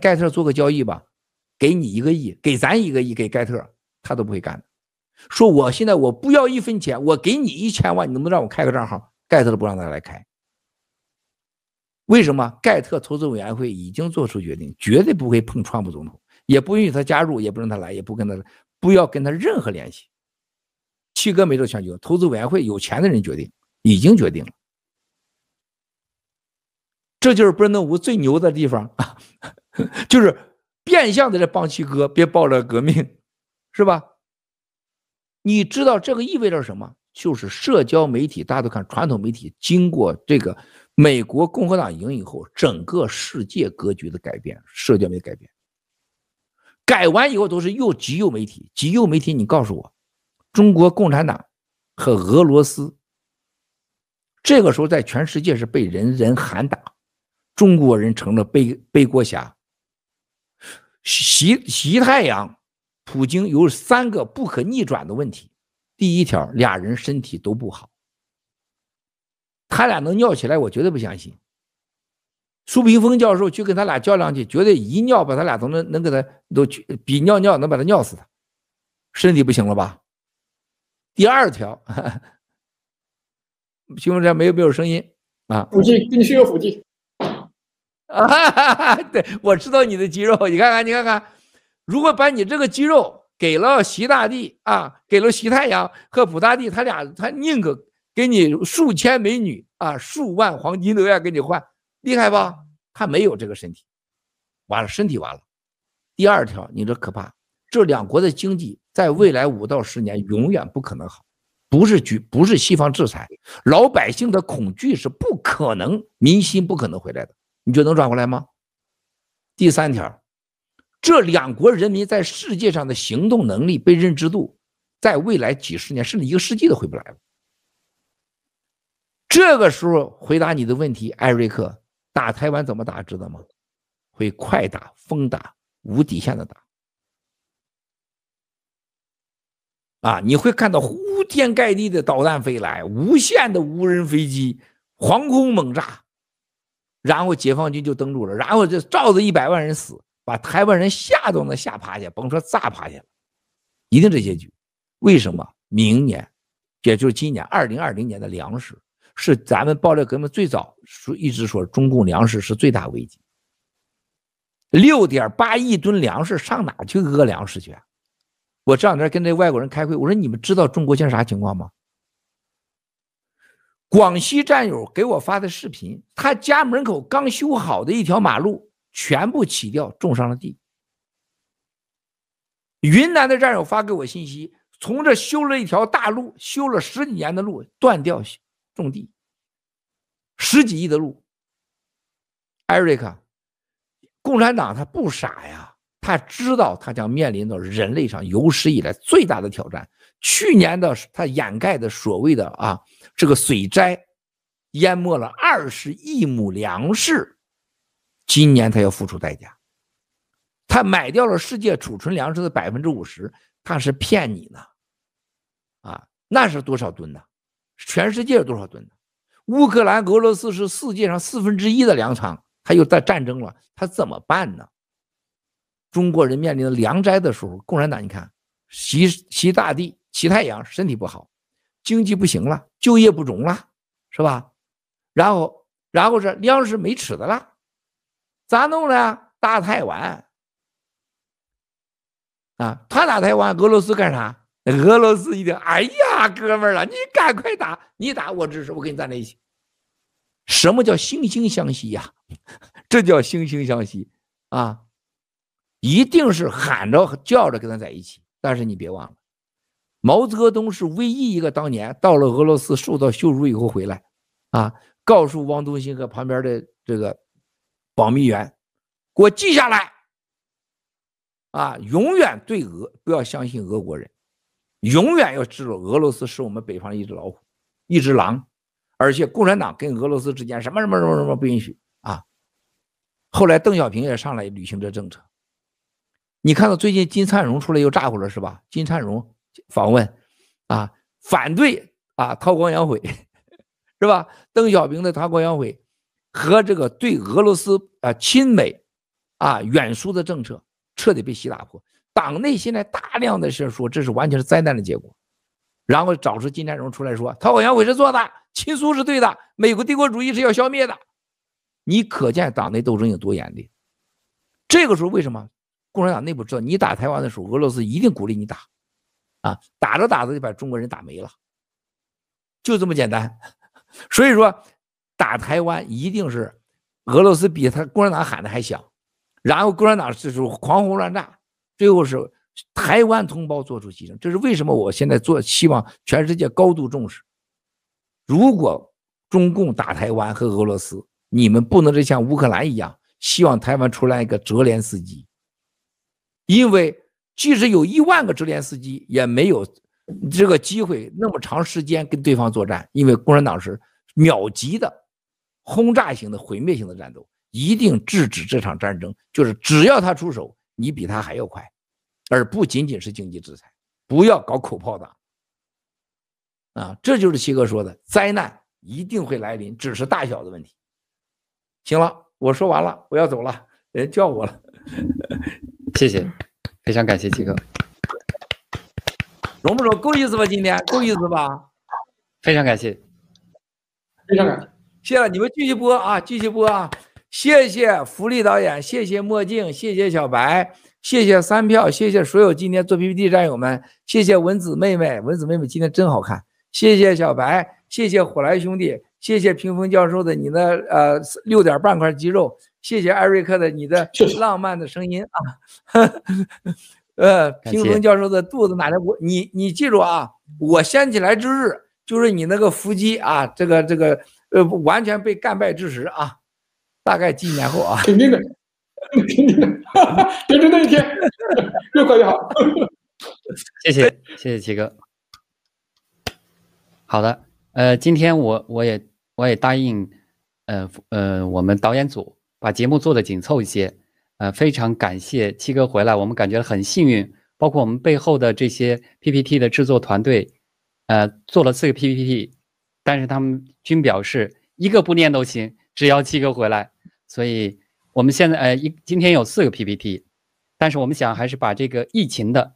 盖特做个交易吧，给你一个亿，给咱一个亿，给盖特，他都不会干的。说我现在我不要一分钱，我给你一千万，你能不能让我开个账号？盖特都不让他来开。为什么？盖特投资委员会已经做出决定，绝对不会碰川普总统，也不允许他加入，也不让他来，也不跟他，不要跟他任何联系。七哥没这全球，投资委员会有钱的人决定，已经决定了。这就是布兰登·伍最牛的地方啊，就是变相的在帮七哥别爆了革命，是吧？你知道这个意味着什么？就是社交媒体，大家都看传统媒体，经过这个美国共和党赢以后，整个世界格局的改变，社交媒体改变，改完以后都是右极右媒体，极右媒体，你告诉我，中国共产党和俄罗斯，这个时候在全世界是被人人喊打，中国人成了背背锅侠，西西太阳。普京有三个不可逆转的问题。第一条，俩人身体都不好，他俩能尿起来，我绝对不相信。苏平峰教授去跟他俩较量去，绝对一尿把他俩都能能给他都去比尿尿能把他尿死他，身体不行了吧？第二条，屏幕上没有没有声音啊？腹肌必须有腹肌啊！对，我知道你的肌肉，你看看，你看看。如果把你这个肌肉给了习大帝啊，给了习太阳和普大帝，他俩他宁可给你数千美女啊，数万黄金都要给你换，厉害吧？他没有这个身体，完了，身体完了。第二条，你这可怕，这两国的经济在未来五到十年永远不可能好，不是局，不是西方制裁，老百姓的恐惧是不可能，民心不可能回来的，你觉得能转过来吗？第三条。这两国人民在世界上的行动能力、被认知度，在未来几十年甚至一个世纪都回不来了。这个时候回答你的问题，艾瑞克，打台湾怎么打？知道吗？会快打、疯打、无底线的打。啊，你会看到铺天盖地的导弹飞来，无限的无人飞机、航空猛炸，然后解放军就登陆了，然后就照着一百万人死。把台湾人吓都能吓趴下，甭说炸趴下了，一定这结局。为什么？明年，也就是今年二零二零年的粮食是咱们爆料革命最早说一直说中共粮食是最大危机。六点八亿吨粮食上哪去讹粮食去？我这两天跟这外国人开会，我说你们知道中国现在啥情况吗？广西战友给我发的视频，他家门口刚修好的一条马路。全部起掉，种上了地。云南的战友发给我信息，从这修了一条大路，修了十几年的路断掉，种地，十几亿的路。艾瑞克，共产党他不傻呀，他知道他将面临的人类上有史以来最大的挑战。去年的他掩盖的所谓的啊这个水灾，淹没了二十亿亩粮食。今年他要付出代价，他买掉了世界储存粮食的百分之五十，他是骗你呢，啊，那是多少吨呢？全世界多少吨呢？乌克兰、俄罗斯是世界上四分之一的粮仓，他又在战争了，他怎么办呢？中国人面临的粮灾的时候，共产党你看，习习大帝、习太阳身体不好，经济不行了，就业不中了，是吧？然后，然后是粮食没吃的了。咋弄呢？打台湾啊！他打台湾，俄罗斯干啥？俄罗斯一定，哎呀，哥们儿了，你赶快打，你打我支持，我跟你站在一起。什么叫惺惺相惜呀？这叫惺惺相惜啊！一定是喊着叫着跟他在一起。但是你别忘了，毛泽东是唯一一个当年到了俄罗斯受到羞辱以后回来啊，告诉汪东兴和旁边的这个。保密员，给我记下来啊！永远对俄不要相信俄国人，永远要知道俄罗斯是我们北方一只老虎，一只狼，而且共产党跟俄罗斯之间什么什么什么什么不允许啊！后来邓小平也上来履行这政策，你看到最近金灿荣出来又咋呼了是吧？金灿荣访问啊，反对啊韬光养晦 是吧？邓小平的韬光养晦。和这个对俄罗斯啊亲美啊远输的政策彻底被洗打破。党内现在大量的是说这是完全是灾难的结果，然后找出金灿荣出来说韬光养晦是做的，亲苏是对的，美国帝国主义是要消灭的。你可见党内斗争有多严厉。这个时候为什么共产党内部知道你打台湾的时候，俄罗斯一定鼓励你打，啊，打着打着就把中国人打没了，就这么简单。所以说打台湾一定是俄罗斯比他共产党喊的还响，然后共产党就是狂轰乱炸。最后是台湾同胞做出牺牲，这是为什么？我现在做希望全世界高度重视。如果中共打台湾和俄罗斯，你们不能是像乌克兰一样，希望台湾出来一个泽连斯基，因为即使有一万个泽连斯基，也没有这个机会那么长时间跟对方作战，因为共产党是秒级的轰炸型的毁灭性的战斗，一定制止这场战争，就是只要他出手。你比他还要快，而不仅仅是经济制裁，不要搞口炮党啊！这就是七哥说的，灾难一定会来临，只是大小的问题。行了，我说完了，我要走了，人叫我了。谢谢，非常感谢七哥。容不容？够意思吧？今天够意思吧？非常感谢，非常感谢。谢了，你们继续播啊，继续播啊。谢谢福利导演，谢谢墨镜，谢谢小白，谢谢三票，谢谢所有今天做 PPT 战友们，谢谢文子妹妹，文子妹妹今天真好看，谢谢小白，谢谢火来兄弟，谢谢屏风教授的你的呃六点半块肌肉，谢谢艾瑞克的你的浪漫的声音啊，呃，屏风教授的肚子哪天我你你记住啊，我掀起来之日就是你那个腹肌啊，这个这个呃完全被干败之时啊。大概几年后啊，肯定的，肯定的，等着那一天，越快越好。谢谢，谢谢七哥。好的，呃，今天我我也我也答应，呃呃，我们导演组把节目做得紧凑一些，呃，非常感谢七哥回来，我们感觉很幸运，包括我们背后的这些 PPT 的制作团队，呃，做了四个 PPT，但是他们均表示一个不念都行。只要七哥回来，所以我们现在呃一今天有四个 PPT，但是我们想还是把这个疫情的，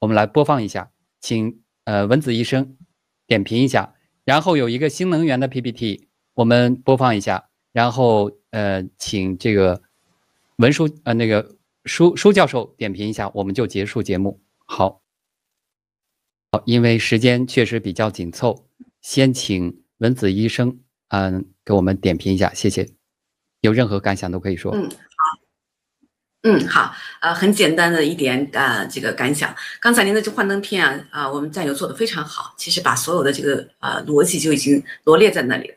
我们来播放一下，请呃文子医生点评一下，然后有一个新能源的 PPT，我们播放一下，然后呃请这个文书呃那个舒舒教授点评一下，我们就结束节目。好，好，因为时间确实比较紧凑，先请文子医生。嗯，给我们点评一下，谢谢。有任何感想都可以说。嗯，好。呃，很简单的一点，呃，这个感想。刚才您的这幻灯片啊，啊、我们战友做的非常好。其实把所有的这个呃逻辑就已经罗列在那里了。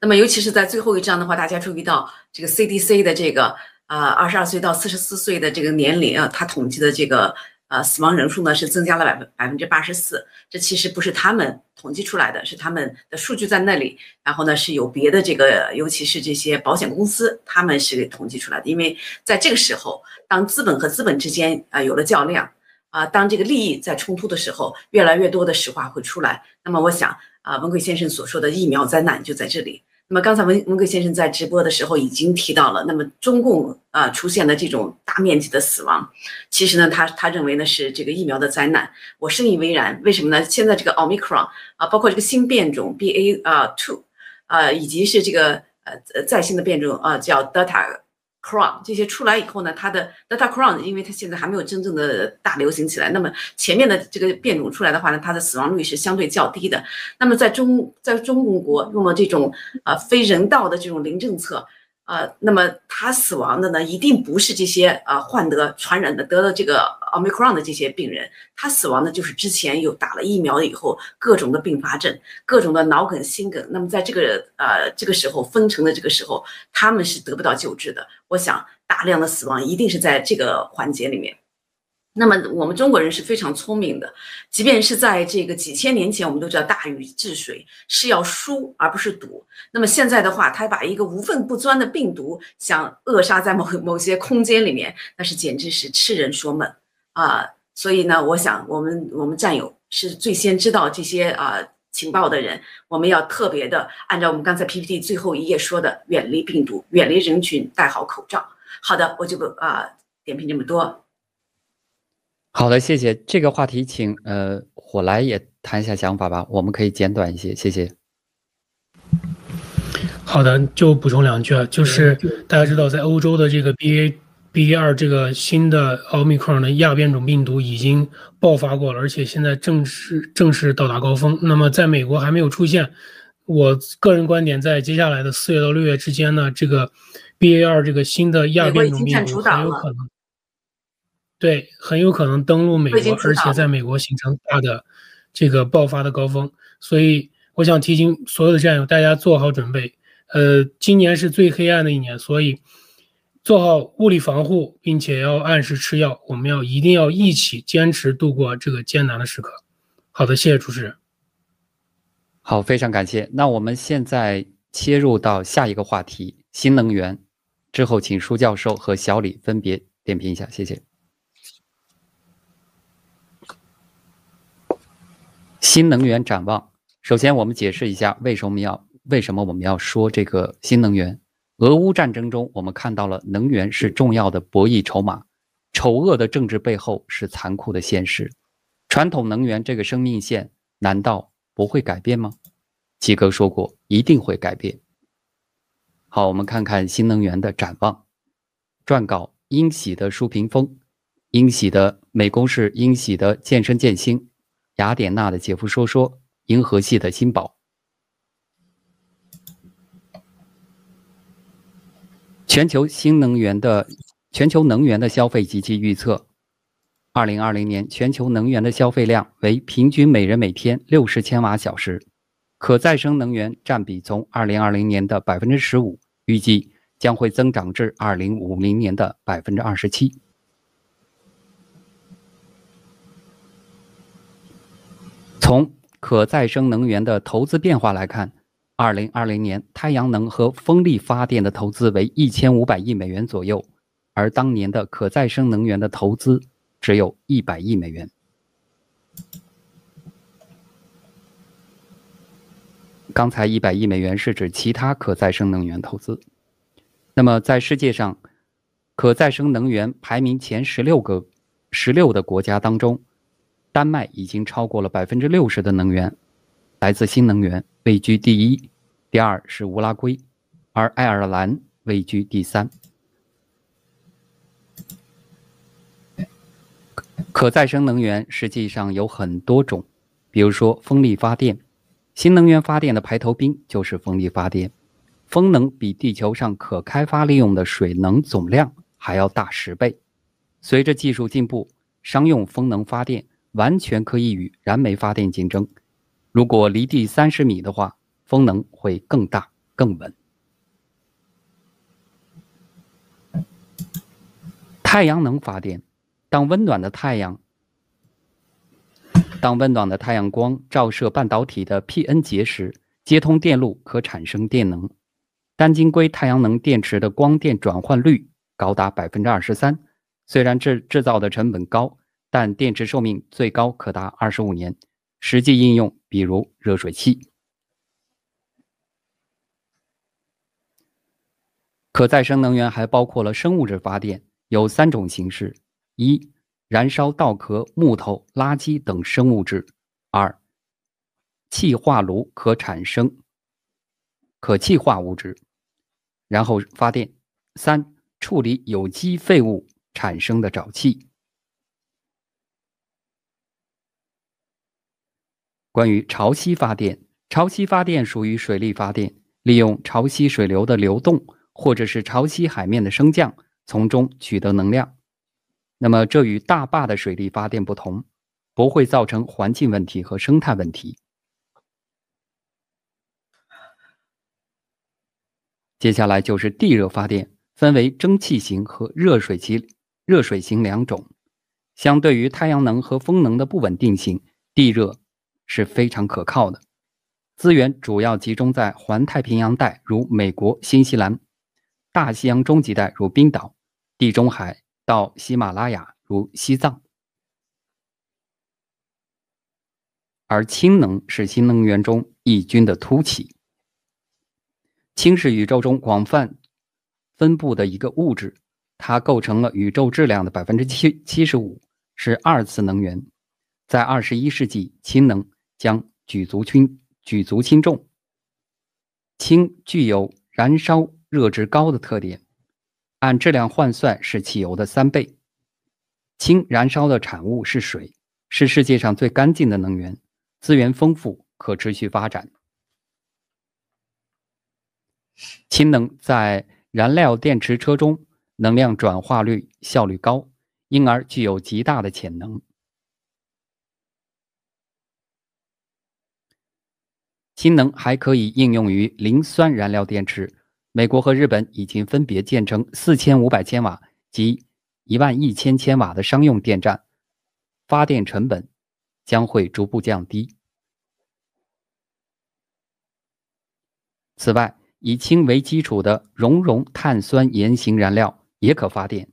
那么，尤其是在最后一章的话，大家注意到这个 CDC 的这个呃，二十二岁到四十四岁的这个年龄啊，他统计的这个。呃，死亡人数呢是增加了百分百分之八十四，这其实不是他们统计出来的，是他们的数据在那里。然后呢，是有别的这个，尤其是这些保险公司，他们是给统计出来的。因为在这个时候，当资本和资本之间啊有了较量，啊，当这个利益在冲突的时候，越来越多的实话会出来。那么，我想啊，文贵先生所说的疫苗灾难就在这里。那么刚才文文革先生在直播的时候已经提到了，那么中共啊出现的这种大面积的死亡，其实呢，他他认为呢是这个疫苗的灾难，我深以为然。为什么呢？现在这个奥密克戎啊，包括这个新变种 BA 啊 two 啊，以及是这个呃在新的变种啊叫 Delta。Crown 这些出来以后呢，它的 Delta Crown，因为它现在还没有真正的大流行起来，那么前面的这个变种出来的话呢，它的死亡率是相对较低的。那么在中在中国用了这种呃非人道的这种零政策。呃，那么他死亡的呢，一定不是这些呃患得传染的得了这个 omicron 的这些病人，他死亡的就是之前有打了疫苗以后各种的并发症，各种的脑梗、心梗。那么在这个呃这个时候封城的这个时候，他们是得不到救治的。我想大量的死亡一定是在这个环节里面。那么我们中国人是非常聪明的，即便是在这个几千年前，我们都知道大禹治水是要疏而不是堵。那么现在的话，他把一个无缝不钻的病毒想扼杀在某某些空间里面，那是简直是痴人说梦啊！所以呢，我想我们我们战友是最先知道这些啊情报的人，我们要特别的按照我们刚才 PPT 最后一页说的，远离病毒，远离人群，戴好口罩。好的，我就不啊、点评这么多。好的，谢谢。这个话题请呃火来也谈一下想法吧，我们可以简短一些，谢谢。好的，就补充两句啊，就是大家知道，在欧洲的这个 BA BA 二这个新的奥密克戎的亚变种病毒已经爆发过了，而且现在正式正式到达高峰。那么在美国还没有出现。我个人观点，在接下来的四月到六月之间呢，这个 BA 二这个新的亚变种病毒很有可能，对，很有可能登陆美国，而且在美国形成大的这个爆发的高峰。所以，我想提醒所有的战友，大家做好准备。呃，今年是最黑暗的一年，所以做好物理防护，并且要按时吃药。我们要一定要一起坚持度过这个艰难的时刻。好的，谢谢主持人。好，非常感谢。那我们现在切入到下一个话题，新能源。之后，请舒教授和小李分别点评一下，谢谢。新能源展望。首先，我们解释一下为什么要为什么我们要说这个新能源。俄乌战争中，我们看到了能源是重要的博弈筹码。丑恶的政治背后是残酷的现实。传统能源这个生命线，难道不会改变吗？基哥说过，一定会改变。好，我们看看新能源的展望。撰稿：英喜的舒屏风，英喜的美工是英喜的健身健星，雅典娜的姐夫说说，银河系的新宝。全球新能源的全球能源的消费及其预测。二零二零年全球能源的消费量为平均每人每天六十千瓦小时，可再生能源占比从二零二零年的百分之十五，预计将会增长至二零五零年的百分之二十七。从可再生能源的投资变化来看，二零二零年太阳能和风力发电的投资为一千五百亿美元左右，而当年的可再生能源的投资。只有一百亿美元。刚才一百亿美元是指其他可再生能源投资。那么，在世界上，可再生能源排名前十六个、十六的国家当中，丹麦已经超过了百分之六十的能源来自新能源，位居第一，第二是乌拉圭，而爱尔兰位居第三。可再生能源实际上有很多种，比如说风力发电，新能源发电的排头兵就是风力发电。风能比地球上可开发利用的水能总量还要大十倍。随着技术进步，商用风能发电完全可以与燃煤发电竞争。如果离地三十米的话，风能会更大更稳。太阳能发电。当温暖的太阳，当温暖的太阳光照射半导体的 P-N 结时，接通电路可产生电能。单晶硅太阳能电池的光电转换率高达百分之二十三。虽然制制造的成本高，但电池寿命最高可达二十五年。实际应用比如热水器。可再生能源还包括了生物质发电，有三种形式。一、燃烧稻壳、木头、垃圾等生物质；二、气化炉可产生可气化物质，然后发电；三、处理有机废物产生的沼气。关于潮汐发电，潮汐发电属于水力发电，利用潮汐水流的流动，或者是潮汐海面的升降，从中取得能量。那么，这与大坝的水力发电不同，不会造成环境问题和生态问题。接下来就是地热发电，分为蒸汽型和热水型、热水型两种。相对于太阳能和风能的不稳定性，地热是非常可靠的。资源主要集中在环太平洋带，如美国、新西兰；大西洋中极带，如冰岛、地中海。到喜马拉雅，如西藏，而氢能是新能源中异军的突起。氢是宇宙中广泛分布的一个物质，它构成了宇宙质量的百分之七七十五，是二次能源。在二十一世纪，氢能将举足轻举足轻重。氢具有燃烧热值高的特点，按质量换算是汽油的三倍。氢燃烧的产物是水，是世界上最干净的能源，资源丰富，可持续发展。氢能在燃料电池车中能量转化率效率高，因而具有极大的潜能。氢能还可以应用于磷酸燃料电池。美国和日本已经分别建成四千五百千瓦及一万一千千瓦的商用电站，发电成本将会逐步降低。此外，以氢为基础的熔融碳酸盐型燃料也可发电。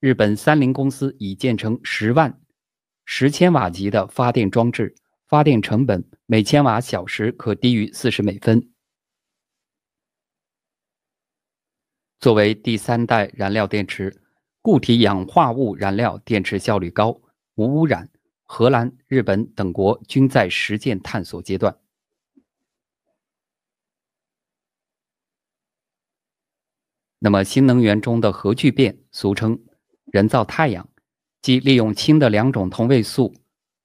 日本三菱公司已建成十万十千瓦级的发电装置，发电成本每千瓦小时可低于四十美分。作为第三代燃料电池，固体氧化物燃料电池效率高、无污染，荷兰、日本等国均在实践探索阶段。那么，新能源中的核聚变，俗称人造太阳，即利用氢的两种同位素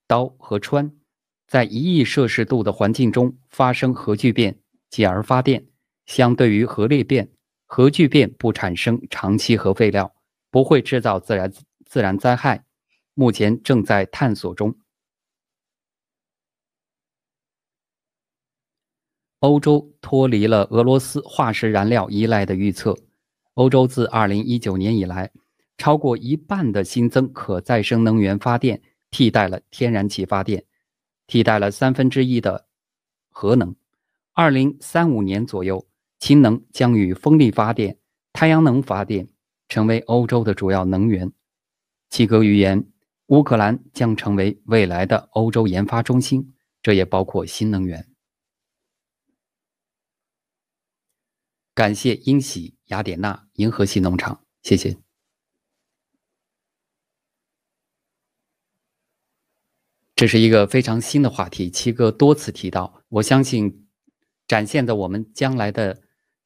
氘和氚，在一亿摄氏度的环境中发生核聚变，继而发电。相对于核裂变，核聚变不产生长期核废料，不会制造自然自然灾害。目前正在探索中。欧洲脱离了俄罗斯化石燃料依赖的预测。欧洲自2019年以来，超过一半的新增可再生能源发电替代了天然气发电，替代了三分之一的核能。2035年左右，氢能将与风力发电、太阳能发电成为欧洲的主要能源。七哥预言，乌克兰将成为未来的欧洲研发中心，这也包括新能源。感谢英喜、雅典娜、银河系农场，谢谢。这是一个非常新的话题，七哥多次提到，我相信展现在我们将来的、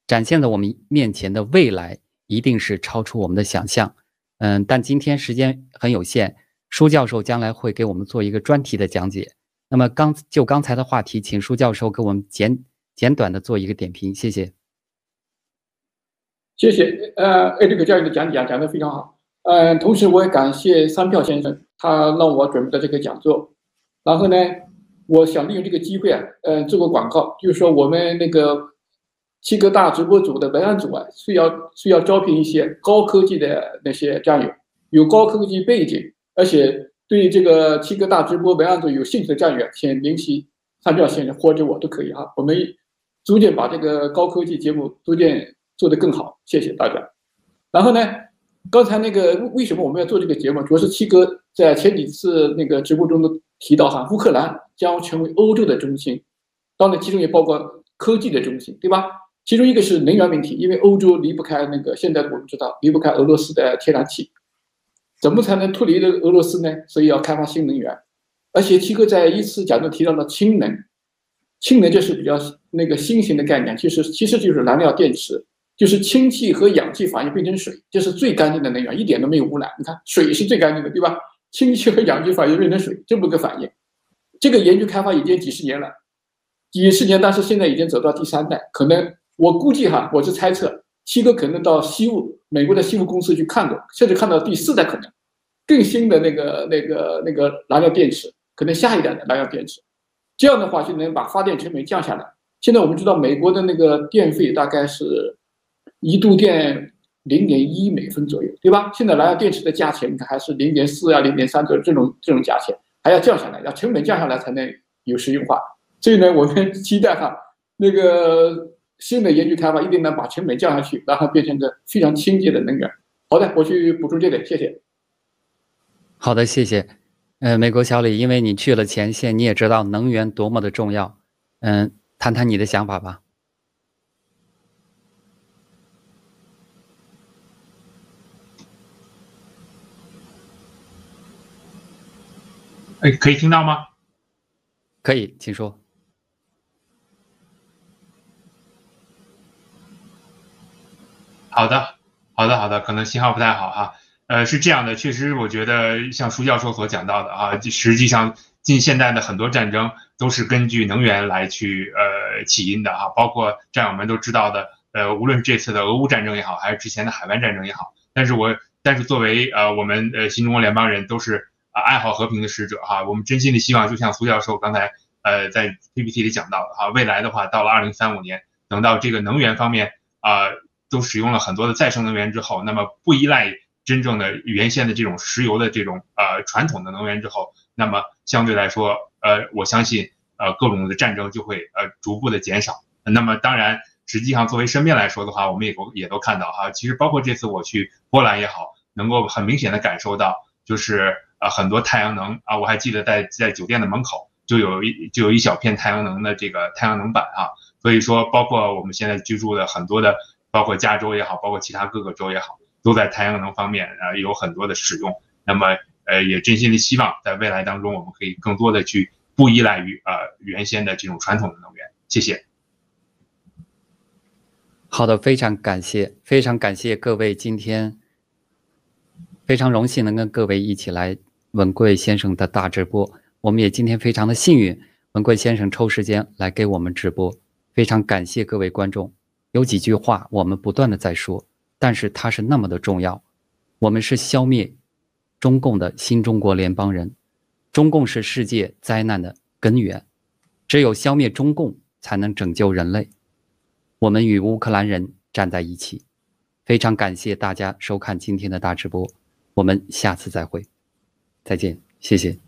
展现在我们面前的未来，一定是超出我们的想象。嗯，但今天时间很有限，舒教授将来会给我们做一个专题的讲解。那么刚就刚才的话题，请舒教授给我们简简短的做一个点评，谢谢。谢谢，呃，艾瑞克教授的讲讲讲得非常好，呃，同时我也感谢三票先生，他让我准备的这个讲座，然后呢，我想利用这个机会啊，呃，做个广告，就是说我们那个七哥大直播组的文案组啊，需要需要招聘一些高科技的那些战友，有高科技背景，而且对这个七哥大直播文案组有兴趣的战友，请联系三票先生或者我都可以啊，我们逐渐把这个高科技节目逐渐。做得更好，谢谢大家。然后呢，刚才那个为什么我们要做这个节目？主要是七哥在前几次那个直播中的提到哈，乌克兰将成为欧洲的中心，当然其中也包括科技的中心，对吧？其中一个是能源问题，因为欧洲离不开那个现在我们知道离不开俄罗斯的天然气，怎么才能脱离这个俄罗斯呢？所以要开发新能源。而且七哥在一次讲座提到了氢能，氢能就是比较那个新型的概念，其实其实就是燃料电池。就是氢气和氧气反应变成水，这是最干净的能源，一点都没有污染。你看，水是最干净的，对吧？氢气和氧气反应变成水，这么个反应，这个研究开发已经几十年了，几十年，但是现在已经走到第三代，可能我估计哈，我是猜测，七哥可能到西屋，美国的西屋公司去看过，甚至看到第四代可能更新的那个那个那个燃料电池，可能下一代的燃料电池，这样的话就能把发电成本降下来。现在我们知道，美国的那个电费大概是。一度电零点一美分左右，对吧？现在燃料电池的价钱，你看还是零点四啊、零点三左右这种这种价钱，还要降下来，要成本降下来才能有实用化。所以呢，我们 期待哈，那个新的研究开发一定能把成本降下去，然后变成个非常清洁的能源。好的，我去补充这点，谢谢。好的，谢谢。呃，美国小李，因为你去了前线，你也知道能源多么的重要。嗯，谈谈你的想法吧。哎，可以听到吗？可以，请说。好的，好的，好的，可能信号不太好哈。呃，是这样的，确实，我觉得像舒教授所讲到的啊，实际上近现代的很多战争都是根据能源来去呃起因的哈，包括战友们都知道的，呃，无论这次的俄乌战争也好，还是之前的海湾战争也好，但是我但是作为呃我们呃新中国联邦人都是爱好和平的使者哈，我们真心的希望，就像苏教授刚才呃在 PPT 里讲到的哈，未来的话到了二零三五年，等到这个能源方面啊都使用了很多的再生能源之后，那么不依赖。真正的原先的这种石油的这种呃传统的能源之后，那么相对来说，呃，我相信呃各种的战争就会呃逐步的减少。那么当然，实际上作为身边来说的话，我们也都也都看到哈，其实包括这次我去波兰也好，能够很明显的感受到，就是呃很多太阳能啊，我还记得在在酒店的门口就有一就有一小片太阳能的这个太阳能板啊，所以说包括我们现在居住的很多的，包括加州也好，包括其他各个州也好。都在太阳能方面啊有很多的使用，那么呃也真心的希望在未来当中我们可以更多的去不依赖于呃原先的这种传统的能源。谢谢。好的，非常感谢，非常感谢各位今天非常荣幸能跟各位一起来文贵先生的大直播。我们也今天非常的幸运，文贵先生抽时间来给我们直播，非常感谢各位观众。有几句话我们不断的在说。但是它是那么的重要，我们是消灭中共的新中国联邦人，中共是世界灾难的根源，只有消灭中共才能拯救人类。我们与乌克兰人站在一起，非常感谢大家收看今天的大直播，我们下次再会，再见，谢谢。